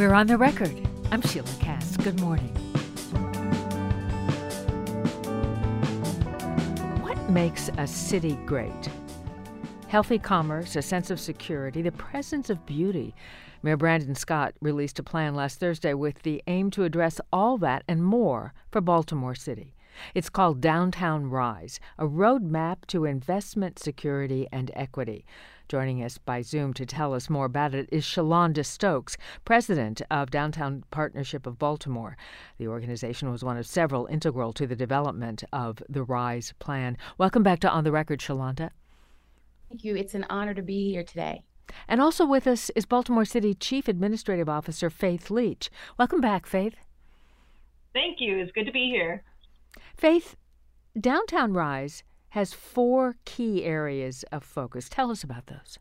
We're on the record. I'm Sheilah Kast. Good morning. What makes a city great? Healthy commerce, a sense of security, the presence of beauty. Mayor Brandon Scott released a plan last Thursday with the aim to address all that and more for Baltimore City. It's called Downtown Rise, a roadmap to investment, security, and equity. Joining us by Zoom to tell us more about it is Shelonda Stokes, president of Downtown Partnership of Baltimore. The organization was one of several integral to the development of the RISE plan. Welcome back to On the Record, Shelonda. Thank you. It's an honor to be here today. And also with us is Baltimore City Chief Administrative Officer Faith Leach. Welcome back, Faith. Thank you. It's good to be here. Faith, Downtown Rise has four key areas of focus. Tell us about those.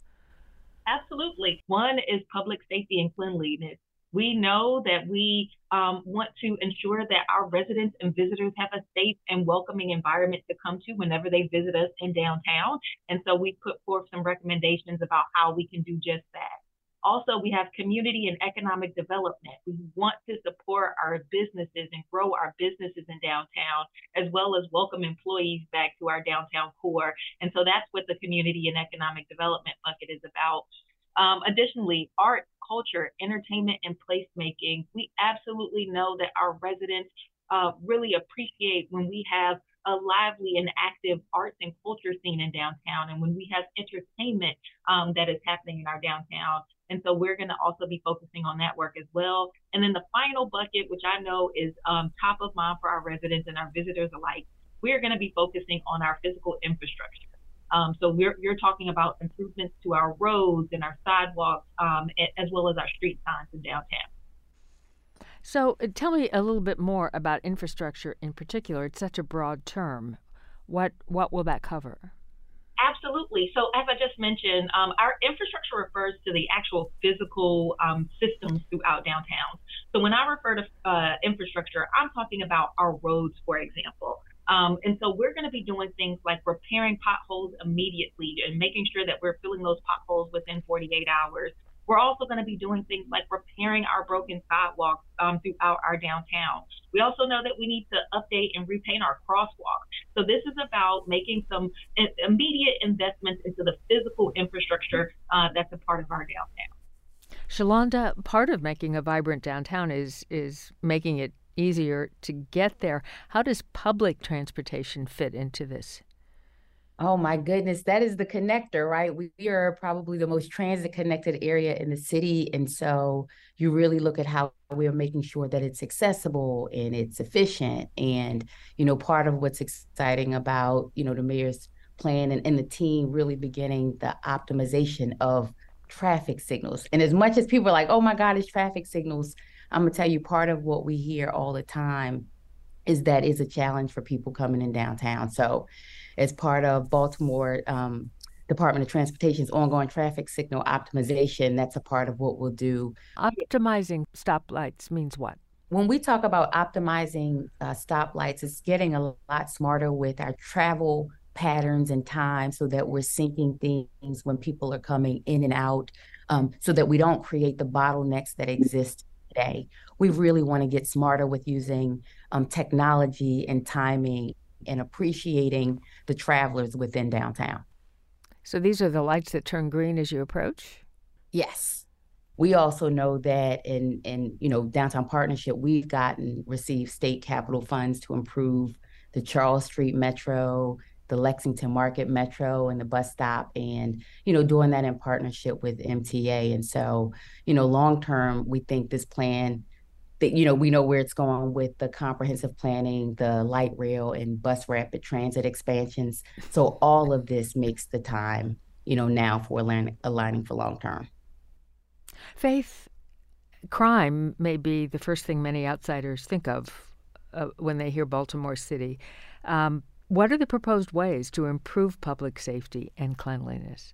Absolutely. One is public safety and cleanliness. We know that we um, want to ensure that our residents and visitors have a safe and welcoming environment to come to whenever they visit us in downtown. And so we put forth some recommendations about how we can do just that. Also, we have community and economic development. We want to support our businesses and grow our businesses in downtown, as well as welcome employees back to our downtown core. And so that's what the community and economic development bucket is about. Um, additionally, art, culture, entertainment, and placemaking. We absolutely know that our residents uh, really appreciate when we have a lively and active arts and culture scene in downtown and when we have entertainment um, that is happening in our downtown. And so we're going to also be focusing on that work as well. And then the final bucket, which I know is um, top of mind for our residents and our visitors alike, we're going to be focusing on our physical infrastructure. Um, so we're, you're talking about improvements to our roads and our sidewalks, um, as well as our street signs in downtown. So uh, tell me a little bit more about infrastructure in particular. It's such a broad term. What what will that cover? Absolutely. So, as I just mentioned, um, our infrastructure refers to the actual physical um, systems throughout downtown. So, when I refer to uh, infrastructure, I'm talking about our roads, for example. Um, and so, we're going to be doing things like repairing potholes immediately and making sure that we're filling those potholes within 48 hours. We're also going to be doing things like repairing our broken sidewalks um, throughout our downtown. We also know that we need to update and repaint our crosswalks. So this is about making some immediate investments into the physical infrastructure uh, that's a part of our downtown. Shelonda, part of making a vibrant downtown is is making it easier to get there. How does public transportation fit into this? Oh my goodness, that is the connector, right? We, are probably the most transit connected area in the city. And so you really look at how we're making sure that it's accessible and it's efficient. And, you know, part of what's exciting about, you know, the mayor's plan and, and the team really beginning the optimization of traffic signals. And as much as people are like, oh my God, it's traffic signals, I'm gonna tell you part of what we hear all the time is that is a challenge for people coming in downtown. So as part of Baltimore um, Department of Transportation's ongoing traffic signal optimization. That's a part of what we'll do. Optimizing stoplights means what? When we talk about optimizing uh, stoplights, it's getting a lot smarter with our travel patterns and time so that we're syncing things when people are coming in and out um, so that we don't create the bottlenecks that exist today. We really want to get smarter with using um, technology and timing and appreciating the travelers within downtown. So these are the lights that turn green as you approach? Yes. We also know that in in you know downtown partnership we've gotten received state capital funds to improve the Charles Street Metro, the Lexington Market Metro and the bus stop and you know doing that in partnership with MTA and so you know long term we think this plan that you know we know where it's going with the comprehensive planning the light rail and bus rapid transit expansions. So all of this makes the time you know now for aligning, aligning for long term. Faith crime may be the first thing many outsiders think of uh, when they hear baltimore city. Um, what are the proposed ways to improve public safety and cleanliness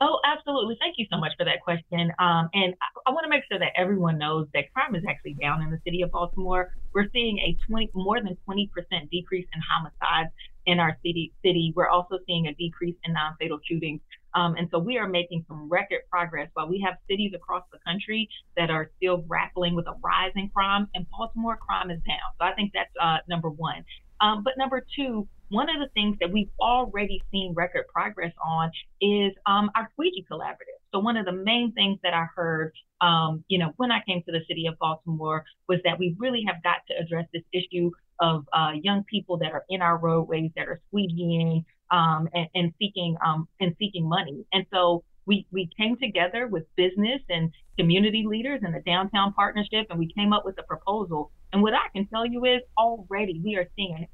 Oh, absolutely. Thank you so much for that question. Um, and I, I want to make sure that everyone knows that crime is actually down in the city of Baltimore. We're seeing a 20, more than 20% decrease in homicides in our city. City. We're also seeing a decrease in non-fatal shootings. Um, and so we are making some record progress. While we have cities across the country that are still grappling with a rise in crime, and Baltimore crime is down. So I think that's uh, number one. Um, but number two, one of the things that we've already seen record progress on is um, our Squeegee Collaborative. So one of the main things that I heard, um, you know, when I came to the city of Baltimore was that we really have got to address this issue of uh, young people that are in our roadways that are squeegeeing um, and, and, seeking um, and seeking money. And so we, we came together with business and community leaders in the downtown partnership and we came up with a proposal. And what I can tell you is already we are seeing an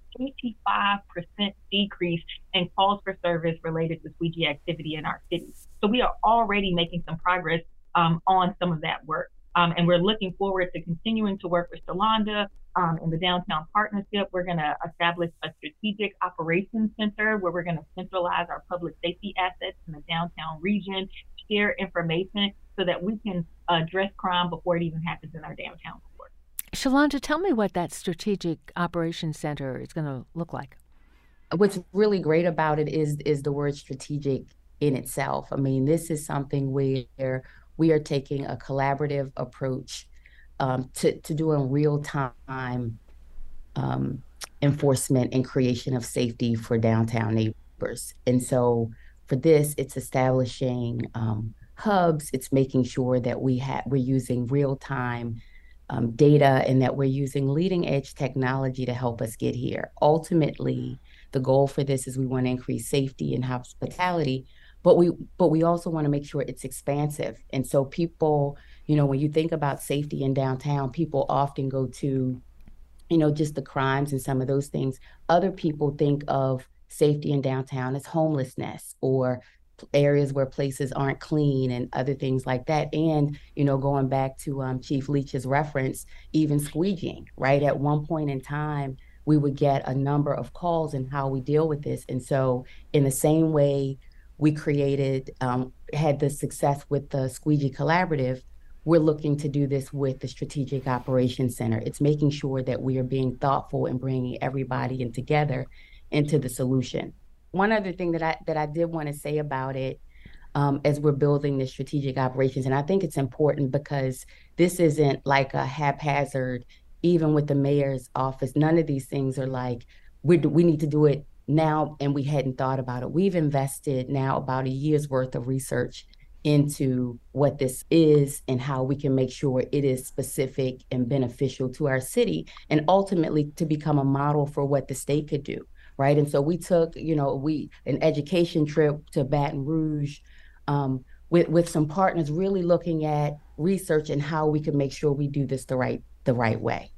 85% decrease in calls for service related to squeegee activity in our city. So we are already making some progress um, on some of that work. Um, and we're looking forward to continuing to work with Shelonda um, in the downtown partnership. We're going to establish a strategic operations center where we're going to centralize our public safety assets in the downtown region, share information so that we can address crime before it even happens in our downtown. Shelonda, tell me what that strategic operations center is going to look like. What's really great about it is is the word strategic in itself. I mean, this is something where we are taking a collaborative approach um, to, to doing real time um, enforcement and creation of safety for downtown neighbors. And so for this, it's establishing um, hubs. It's making sure that we have we're using real time um, data and that we're using leading edge technology to help us get here. Ultimately, the goal for this is we want to increase safety and hospitality, but we but we also want to make sure it's expansive and so people you know when you think about safety in downtown people often go to you know just the crimes and some of those things other people think of safety in downtown as homelessness or areas where places aren't clean and other things like that and you know going back to um, chief leach's reference even squeegeeing right at one point in time we would get a number of calls and how we deal with this and so in the same way we created, um, had the success with the Squeegee Collaborative, we're looking to do this with the Strategic Operations Center. It's making sure that we are being thoughtful and bringing everybody in together into the solution. One other thing that I that I did want to say about it um, as we're building the strategic operations, and I think it's important because this isn't like a haphazard. Even with the mayor's office, none of these things are like we we need to do it now and we hadn't thought about it. We've invested now about a year's worth of research into what this is and how we can make sure it is specific and beneficial to our city and ultimately to become a model for what the state could do right? And so we took you know we an education trip to baton rouge um, with with some partners really looking at research and how we could make sure we do this the right the right way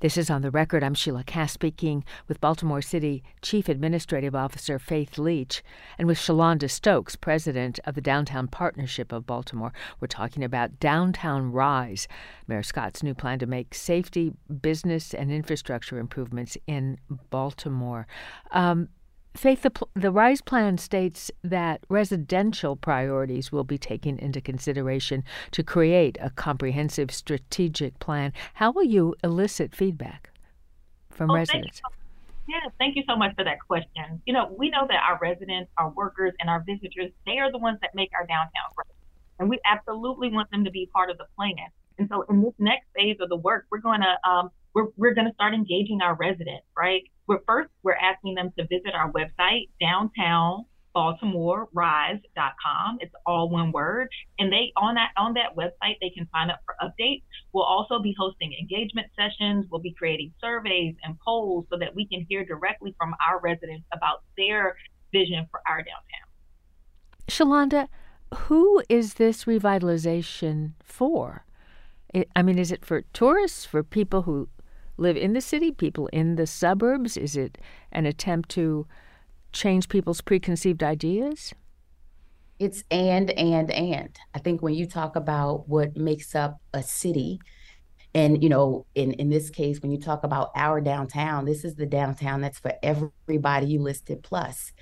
this is on the record. I'm Sheilah Kast speaking with Baltimore City Chief Administrative Officer Faith Leach and with Shelonda Stokes, President of the Downtown Partnership of Baltimore. We're talking about Downtown Rise, Mayor Scott's new plan to make safety, business, and infrastructure improvements in Baltimore. Um, Faith, the, the RISE plan states that residential priorities will be taken into consideration to create a comprehensive strategic plan. How will you elicit feedback from oh, residents? Thank yes, thank you so much for that question. You know, we know that our residents, our workers, and our visitors, they are the ones that make our downtown great. And we absolutely want them to be part of the plan. And so in this next phase of the work, we're going to um, we're, we're going to start engaging our residents, right? We're first, we're asking them to visit our website, downtown baltimorerise.com. It's all one word. And they on that on that website they can sign up for updates. We'll also be hosting engagement sessions. We'll be creating surveys and polls so that we can hear directly from our residents about their vision for our downtown. Shelonda, who is this revitalization for? I mean, is it for tourists, for people who live in the city, people in the suburbs? Is it an attempt to change people's preconceived ideas? It's and, and, and. I think when you talk about what makes up a city, and you know, in in this case, when you talk about our downtown, this is the downtown that's for everybody you listed plus.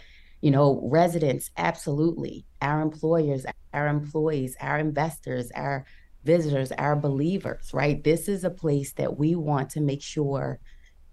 You know, residents, absolutely. Our employers, our employees, our investors, our visitors, our believers, right? This is a place that we want to make sure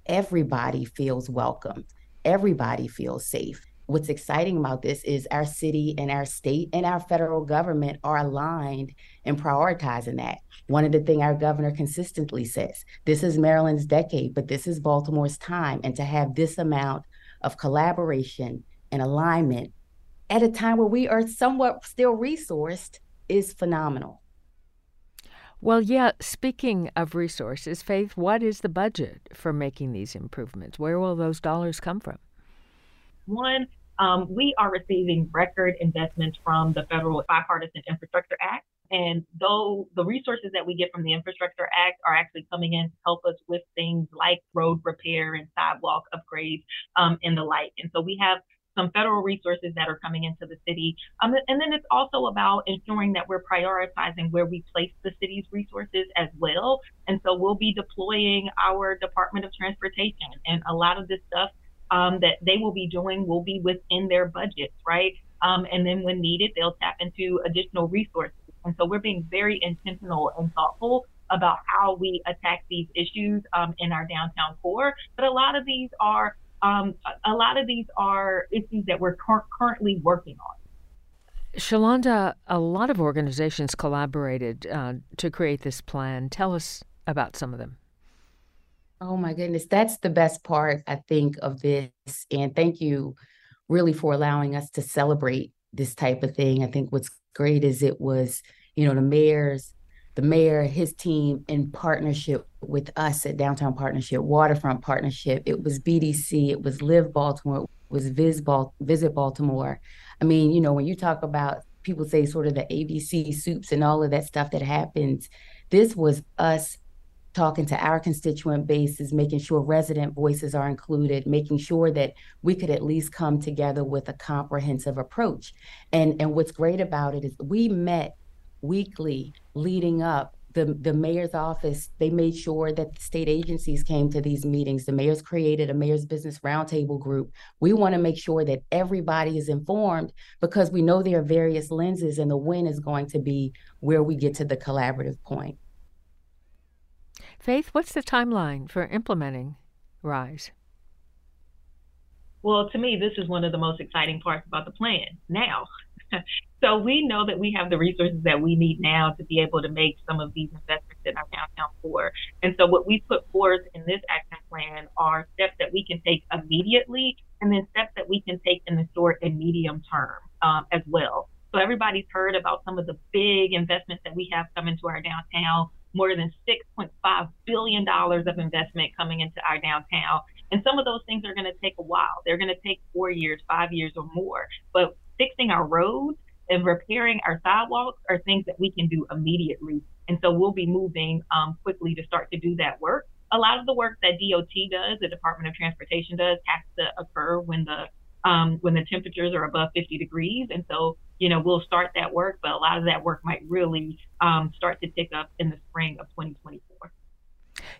everybody feels welcome, everybody feels safe. What's exciting about this is our city and our state and our federal government are aligned in prioritizing that. One of the things our governor consistently says this is Maryland's decade, but this is Baltimore's time. And to have this amount of collaboration and alignment at a time where we are somewhat still resourced is phenomenal. Well, yeah, speaking of resources, Faith, what is the budget for making these improvements? Where will those dollars come from? One, um, we are receiving record investments from the Federal Bipartisan Infrastructure Act. And though the resources that we get from the Infrastructure Act are actually coming in to help us with things like road repair and sidewalk upgrades um, and the like. And so we have some federal resources that are coming into the city. Um, and then it's also about ensuring that we're prioritizing where we place the city's resources as well. And so we'll be deploying our Department of Transportation and a lot of this stuff um, that they will be doing will be within their budgets, right? Um, and then when needed, they'll tap into additional resources. And so we're being very intentional and thoughtful about how we attack these issues um, in our downtown core. But a lot of these are um, a lot of these are issues that we're cur- currently working on. Shelonda, a lot of organizations collaborated uh, to create this plan. Tell us about some of them. Oh my goodness, that's the best part, I think, of this. And thank you really for allowing us to celebrate this type of thing. I think what's great is it was, you know, the mayor's the mayor, and his team in partnership with us at Downtown Partnership, Waterfront Partnership. It was BDC, it was Live Baltimore, it was Viz Bal- Visit Baltimore. I mean, you know, when you talk about people say sort of the ABC soups and all of that stuff that happens, this was us talking to our constituent bases, making sure resident voices are included, making sure that we could at least come together with a comprehensive approach. And and what's great about it is we met weekly leading up the, the mayor's office, they made sure that the state agencies came to these meetings. The mayor's created a mayor's business roundtable group. We want to make sure that everybody is informed because we know there are various lenses, and the win is going to be where we get to the collaborative point. Faith, what's the timeline for implementing RISE? Well, to me, this is one of the most exciting parts about the plan now. so we know that we have the resources that we need now to be able to make some of these investments in our downtown core. And so what we put forth in this action plan are steps that we can take immediately and then steps that we can take in the short and medium term um, as well. So everybody's heard about some of the big investments that we have coming to our downtown, more than $6.5 billion of investment coming into our downtown. And some of those things are going to take a while. They're going to take four years, five years, or more. But fixing our roads and repairing our sidewalks are things that we can do immediately. And so we'll be moving um, quickly to start to do that work. A lot of the work that DOT does, the Department of Transportation does, has to occur when the um, when the temperatures are above 50 degrees. And so, you know, we'll start that work, but a lot of that work might really um, start to pick up in the spring of 2024.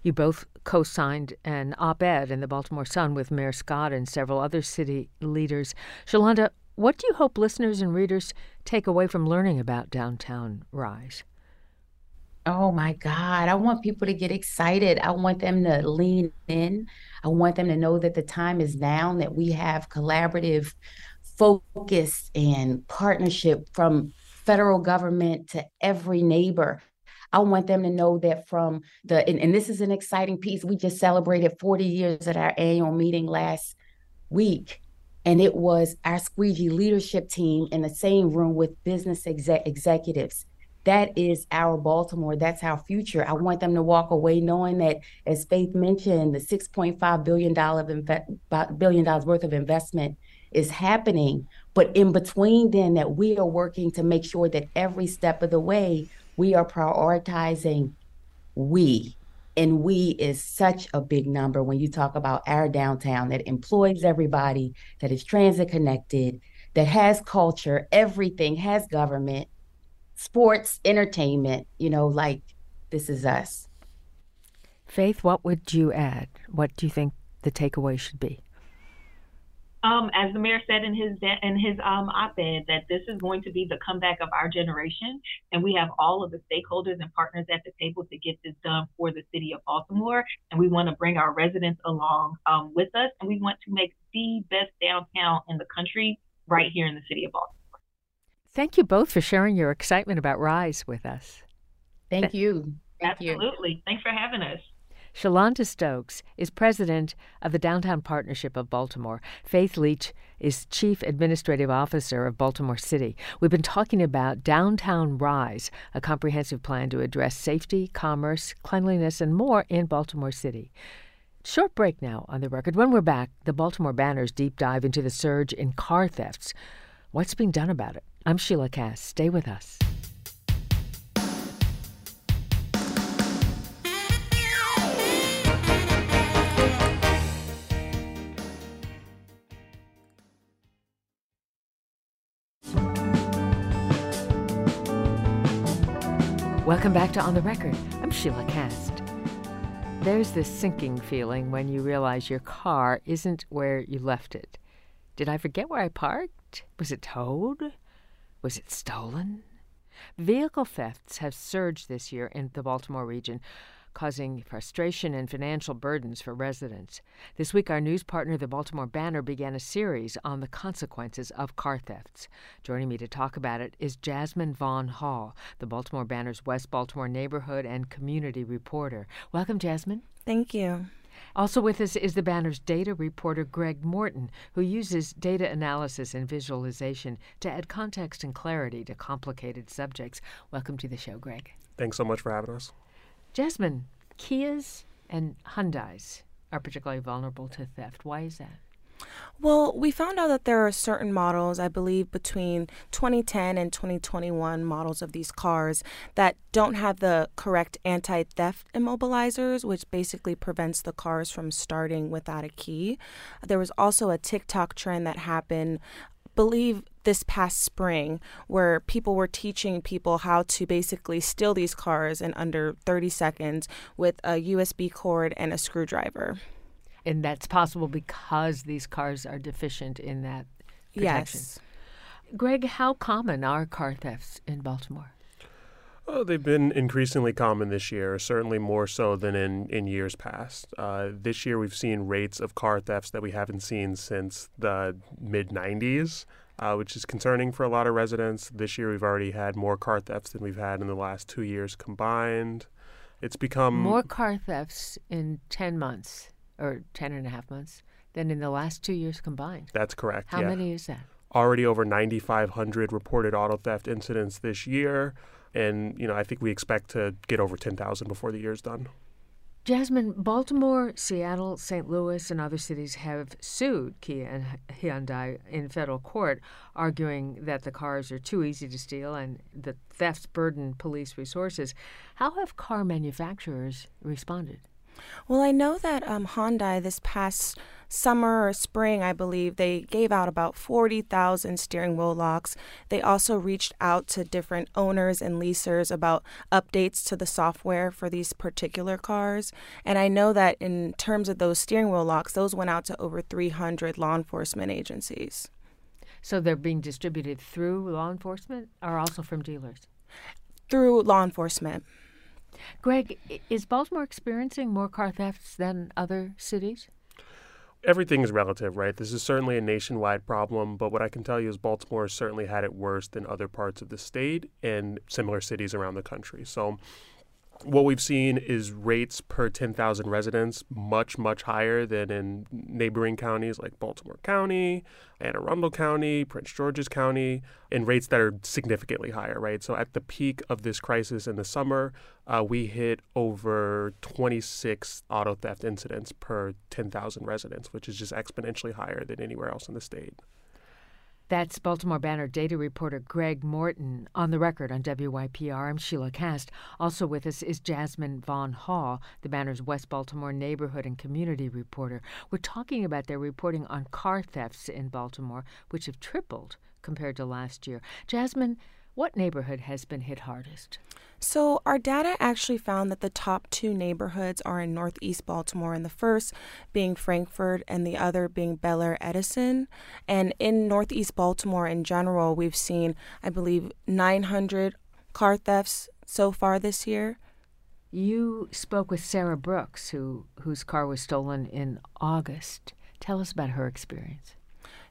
You both co signed an op ed in the Baltimore Sun with Mayor Scott and several other city leaders. Shelonda, what do you hope listeners and readers take away from learning about Downtown Rise? Oh my God. I want people to get excited. I want them to lean in. I want them to know that the time is now, that we have collaborative focus and partnership from federal government to every neighbor. I want them to know that from the, and, and this is an exciting piece. We just celebrated 40 years at our annual meeting last week and it was our squeegee leadership team in the same room with business exec- executives. That is our baltimore. That's our future. I want them to walk away knowing that as faith mentioned the 6.5 billion dollar inve- billion dollars worth of investment is happening. But in between then that we are working to make sure that every step of the way we are prioritizing we and we is such a big number when you talk about our downtown that employs everybody, that is transit connected, that has culture, everything has government, sports, entertainment, you know, like this is us. Faith, what would you add? What do you think the takeaway should be? Um, as the mayor said in his in his um, op-ed, that this is going to be the comeback of our generation, and we have all of the stakeholders and partners at the table to get this done for the city of Baltimore. And we want to bring our residents along um, with us, and we want to make the best downtown in the country right here in the city of Baltimore. Thank you both for sharing your excitement about Rise with us. Thank you. Thank Absolutely. You. Thanks for having us. Shelonda Stokes is president of the Downtown Partnership of Baltimore. Faith Leach is chief administrative officer of Baltimore City. We've been talking about Downtown Rise, a comprehensive plan to address safety, commerce, cleanliness, and more in Baltimore City. Short break now on the record. When we're back, the Baltimore Banners deep dive into the surge in car thefts. What's being done about it? I'm Sheilah Kast. Stay with us. Welcome back to On the Record. I'm Sheilah Kast. There's this sinking feeling when you realize your car isn't where you left it. Did I forget where I parked? Was it towed? Was it stolen? Vehicle thefts have surged this year in the Baltimore region, causing frustration and financial burdens for residents. This week, our news partner, the Baltimore Banner, began a series on the consequences of car thefts. Joining me to talk about it is Jasmine Vaughn Hall, the Baltimore Banner's West Baltimore neighborhood and community reporter. Welcome, Jasmine. Thank you. Also with us is the Banner's data reporter Greg Morton, who uses data analysis and visualization to add context and clarity to complicated subjects. Welcome to the show, Greg. Thanks so much for having us. Jasmine, Kias and Hyundais are particularly vulnerable to theft. Why is that? Well, we found out that there are certain models, I believe between 2010 and 2021 models of these cars that don't have the correct anti theft immobilizers, which basically prevents the cars from starting without a key. There was also a TikTok trend that happened believe this past spring where people were teaching people how to basically steal these cars in under 30 seconds with a USB cord and a screwdriver. And that's possible because these cars are deficient in that protection. Yes. Greg, how common are car thefts in Baltimore? Oh, they've been increasingly common this year, certainly more so than in, in years past. Uh, this year, we've seen rates of car thefts that we haven't seen since the mid 90s, uh, which is concerning for a lot of residents. This year, we've already had more car thefts than we've had in the last two years combined. It's become more car thefts in 10 months or 10 and a half months than in the last two years combined. That's correct. How yeah. many is that? Already over 9,500 reported auto theft incidents this year and you know I think we expect to get over ten thousand before the year's done. Jasmine, Baltimore, Seattle, St. Louis, and other cities have sued Kia and Hyundai in federal court, arguing that the cars are too easy to steal and the thefts burden police resources. How have car manufacturers responded? Well, I know that um, Hyundai this past summer or spring, I believe, they gave out about 40,000 steering wheel locks. They also reached out to different owners and leasers about updates to the software for these particular cars. And I know that in terms of those steering wheel locks, those went out to over 300 law enforcement agencies. So they're being distributed through law enforcement or also from dealers? Through law enforcement. Greg, is Baltimore experiencing more car thefts than other cities? Everything is relative, right? This is certainly a nationwide problem, but what I can tell you is Baltimore certainly had it worse than other parts of the state and similar cities around the country. So what we've seen is rates per 10,000 residents much, much higher than in neighboring counties like Baltimore County, Anne Arundel County, Prince George's County, and rates that are significantly higher, right? So at the peak of this crisis in the summer, uh, we hit over 26 auto theft incidents per 10,000 residents, which is just exponentially higher than anywhere else in the state. That's Baltimore Banner data reporter Greg Morton on the record on WYPR. I'm Sheilah Kast. Also with us is Jasmine Vaughn Hall, the Banner's West Baltimore neighborhood and community reporter. We're talking about their reporting on car thefts in Baltimore, which have tripled compared to last year. Jasmine, What neighborhood has been hit hardest? So, our data actually found that the top two neighborhoods are in Northeast Baltimore, and the first being Frankford and the other being Belair-Edison. And in Northeast Baltimore in general, we've seen, I believe, 900 car thefts so far this year. You spoke with Sarah Brooks, who, whose car was stolen in August. Tell us about her experience.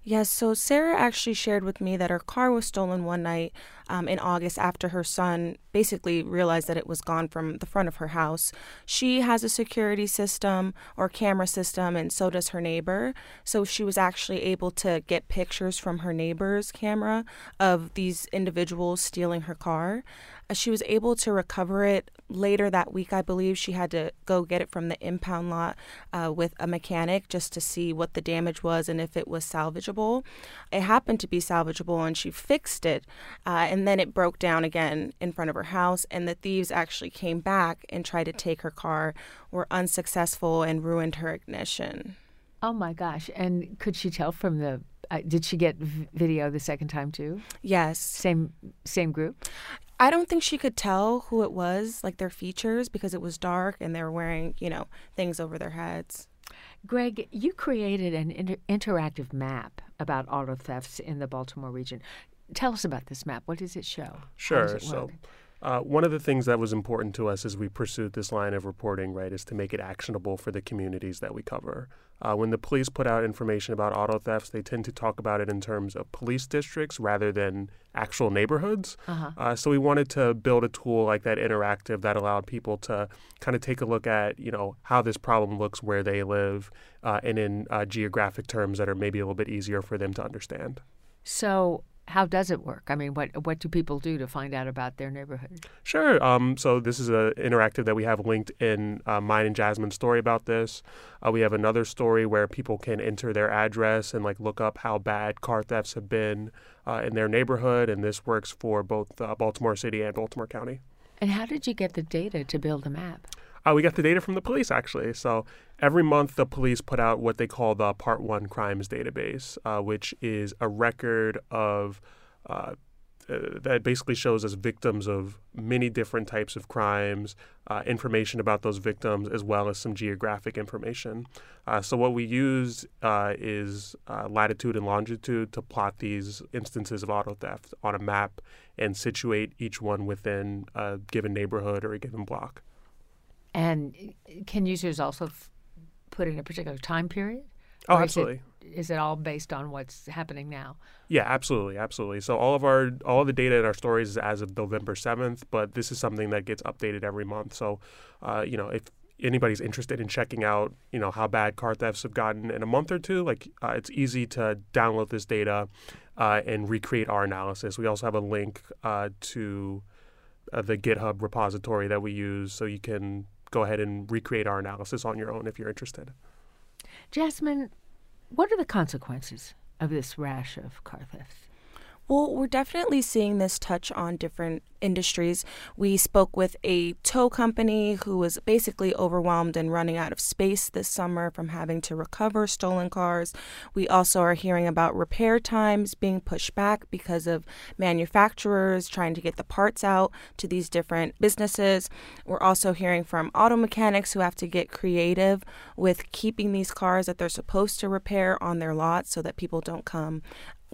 Yes, so Sarah actually shared with me that her car was stolen one night um, in August after her son basically realized that it was gone from the front of her house. She has a security system or camera system, and so does her neighbor. So she was actually able to get pictures from her neighbor's camera of these individuals stealing her car. Uh, she was able to recover it later that week, I believe. She had to go get it from the impound lot uh, with a mechanic just to see what the damage was and if it was salvageable. It happened to be salvageable and she fixed it. Uh, and then it broke down again in front of her house. And the thieves actually came back and tried to take her car, were unsuccessful, and ruined her ignition. Oh my gosh. And could she tell from the uh, did she get v- video the second time too? Yes. Same same group? I don't think she could tell who it was, like their features, because it was dark and they were wearing, you know, things over their heads. Greg, you created an inter- interactive map about auto thefts in the Baltimore region. Tell us about this map. What does it show? Sure. It so, uh, one of the things that was important to us as we pursued this line of reporting, right, is to make it actionable for the communities that we cover. Uh, when the police put out information about auto thefts, they tend to talk about it in terms of police districts rather than actual neighborhoods. Uh-huh. Uh, so we wanted to build a tool like that, interactive, that allowed people to kind of take a look at, you know, how this problem looks where they live, uh, and in uh, geographic terms that are maybe a little bit easier for them to understand. So how does it work? I mean, what what do people do to find out about their neighborhood? Sure. Um, so this is an interactive that we have linked in uh, mine and Jasmine's story about this. Uh, we have another story where people can enter their address and like look up how bad car thefts have been uh, in their neighborhood, and this works for both uh, Baltimore City and Baltimore County. And how did you get the data to build the map? Uh, we got the data from the police actually. So every month, the police put out what they call the Part One Crimes Database, uh, which is a record of uh, uh, that basically shows us victims of many different types of crimes, uh, information about those victims, as well as some geographic information. Uh, so, what we use is latitude and longitude to plot these instances of auto theft on a map and situate each one within a given neighborhood or a given block. And can users also f- put in a particular time period? Oh, absolutely. Is it, is it all based on what's happening now? Yeah, absolutely, absolutely. So all of our all of the data in our stories is as of November seventh, but this is something that gets updated every month. So, uh, you know, if anybody's interested in checking out, you know, how bad car thefts have gotten in a month or two, like uh, it's easy to download this data uh, and recreate our analysis. We also have a link uh, to uh, the GitHub repository that we use, so you can go ahead and recreate our analysis on your own if you're interested. Jasmine, what are the consequences of this rash of car thefts? Well, we're definitely seeing this touch on different industries. We spoke with a tow company who was basically overwhelmed and running out of space this summer from having to recover stolen cars. We also are hearing about repair times being pushed back because of manufacturers trying to get the parts out to these different businesses. We're also hearing from auto mechanics who have to get creative with keeping these cars that they're supposed to repair on their lot so that people don't come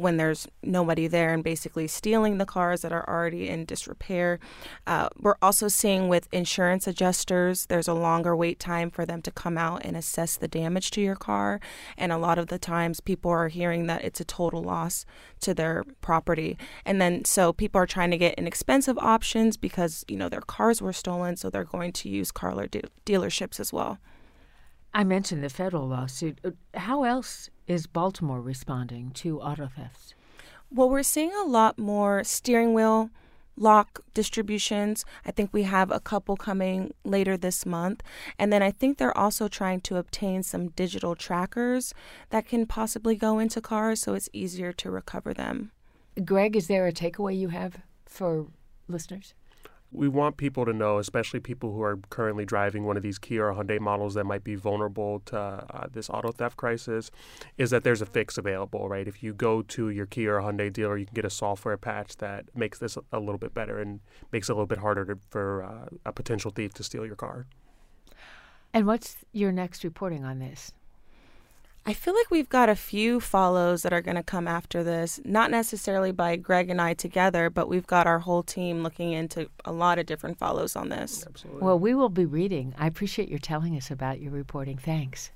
when there's nobody there and basically stealing the cars that are already in disrepair. Uh, we're also seeing with insurance adjusters, there's a longer wait time for them to come out and assess the damage to your car. And a lot of the times people are hearing that it's a total loss to their property. And then so people are trying to get inexpensive options because, you know, their cars were stolen. So they're going to use car de- dealerships as well. I mentioned the federal lawsuit. Uh, How else is Baltimore responding to auto thefts? Well, we're seeing a lot more steering wheel lock distributions. I think we have a couple coming later this month. And then I think they're also trying to obtain some digital trackers that can possibly go into cars so it's easier to recover them. Greg, is there a takeaway you have for listeners? We want people to know, especially people who are currently driving one of these Kia or Hyundai models that might be vulnerable to uh, this auto theft crisis, is that there's a fix available, right? If you go to your Kia or Hyundai dealer, you can get a software patch that makes this a little bit better and makes it a little bit harder to, for uh, a potential thief to steal your car. And what's your next reporting on this? I feel like we've got a few follows that are going to come after this, not necessarily by Greg and I together, but we've got our whole team looking into a lot of different follows on this. Absolutely. Well, we will be reading. I appreciate your telling us about your reporting. Thanks.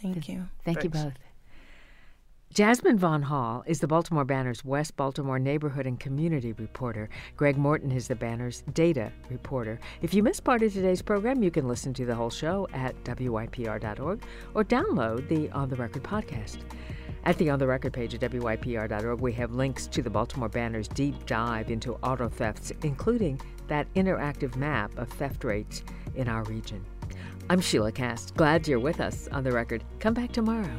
Thank you. Thank you both. Jasmine Vaughn Hall is the Baltimore Banner's West Baltimore neighborhood and community reporter. Greg Morton is the Banner's data reporter. If you missed part of today's program, you can listen to the whole show at wypr.org or download the On the Record podcast. At the On the Record page at wypr.org, we have links to the Baltimore Banner's deep dive into auto thefts, including that interactive map of theft rates in our region. I'm Sheilah Kast. Glad you're with us on the record. Come back tomorrow.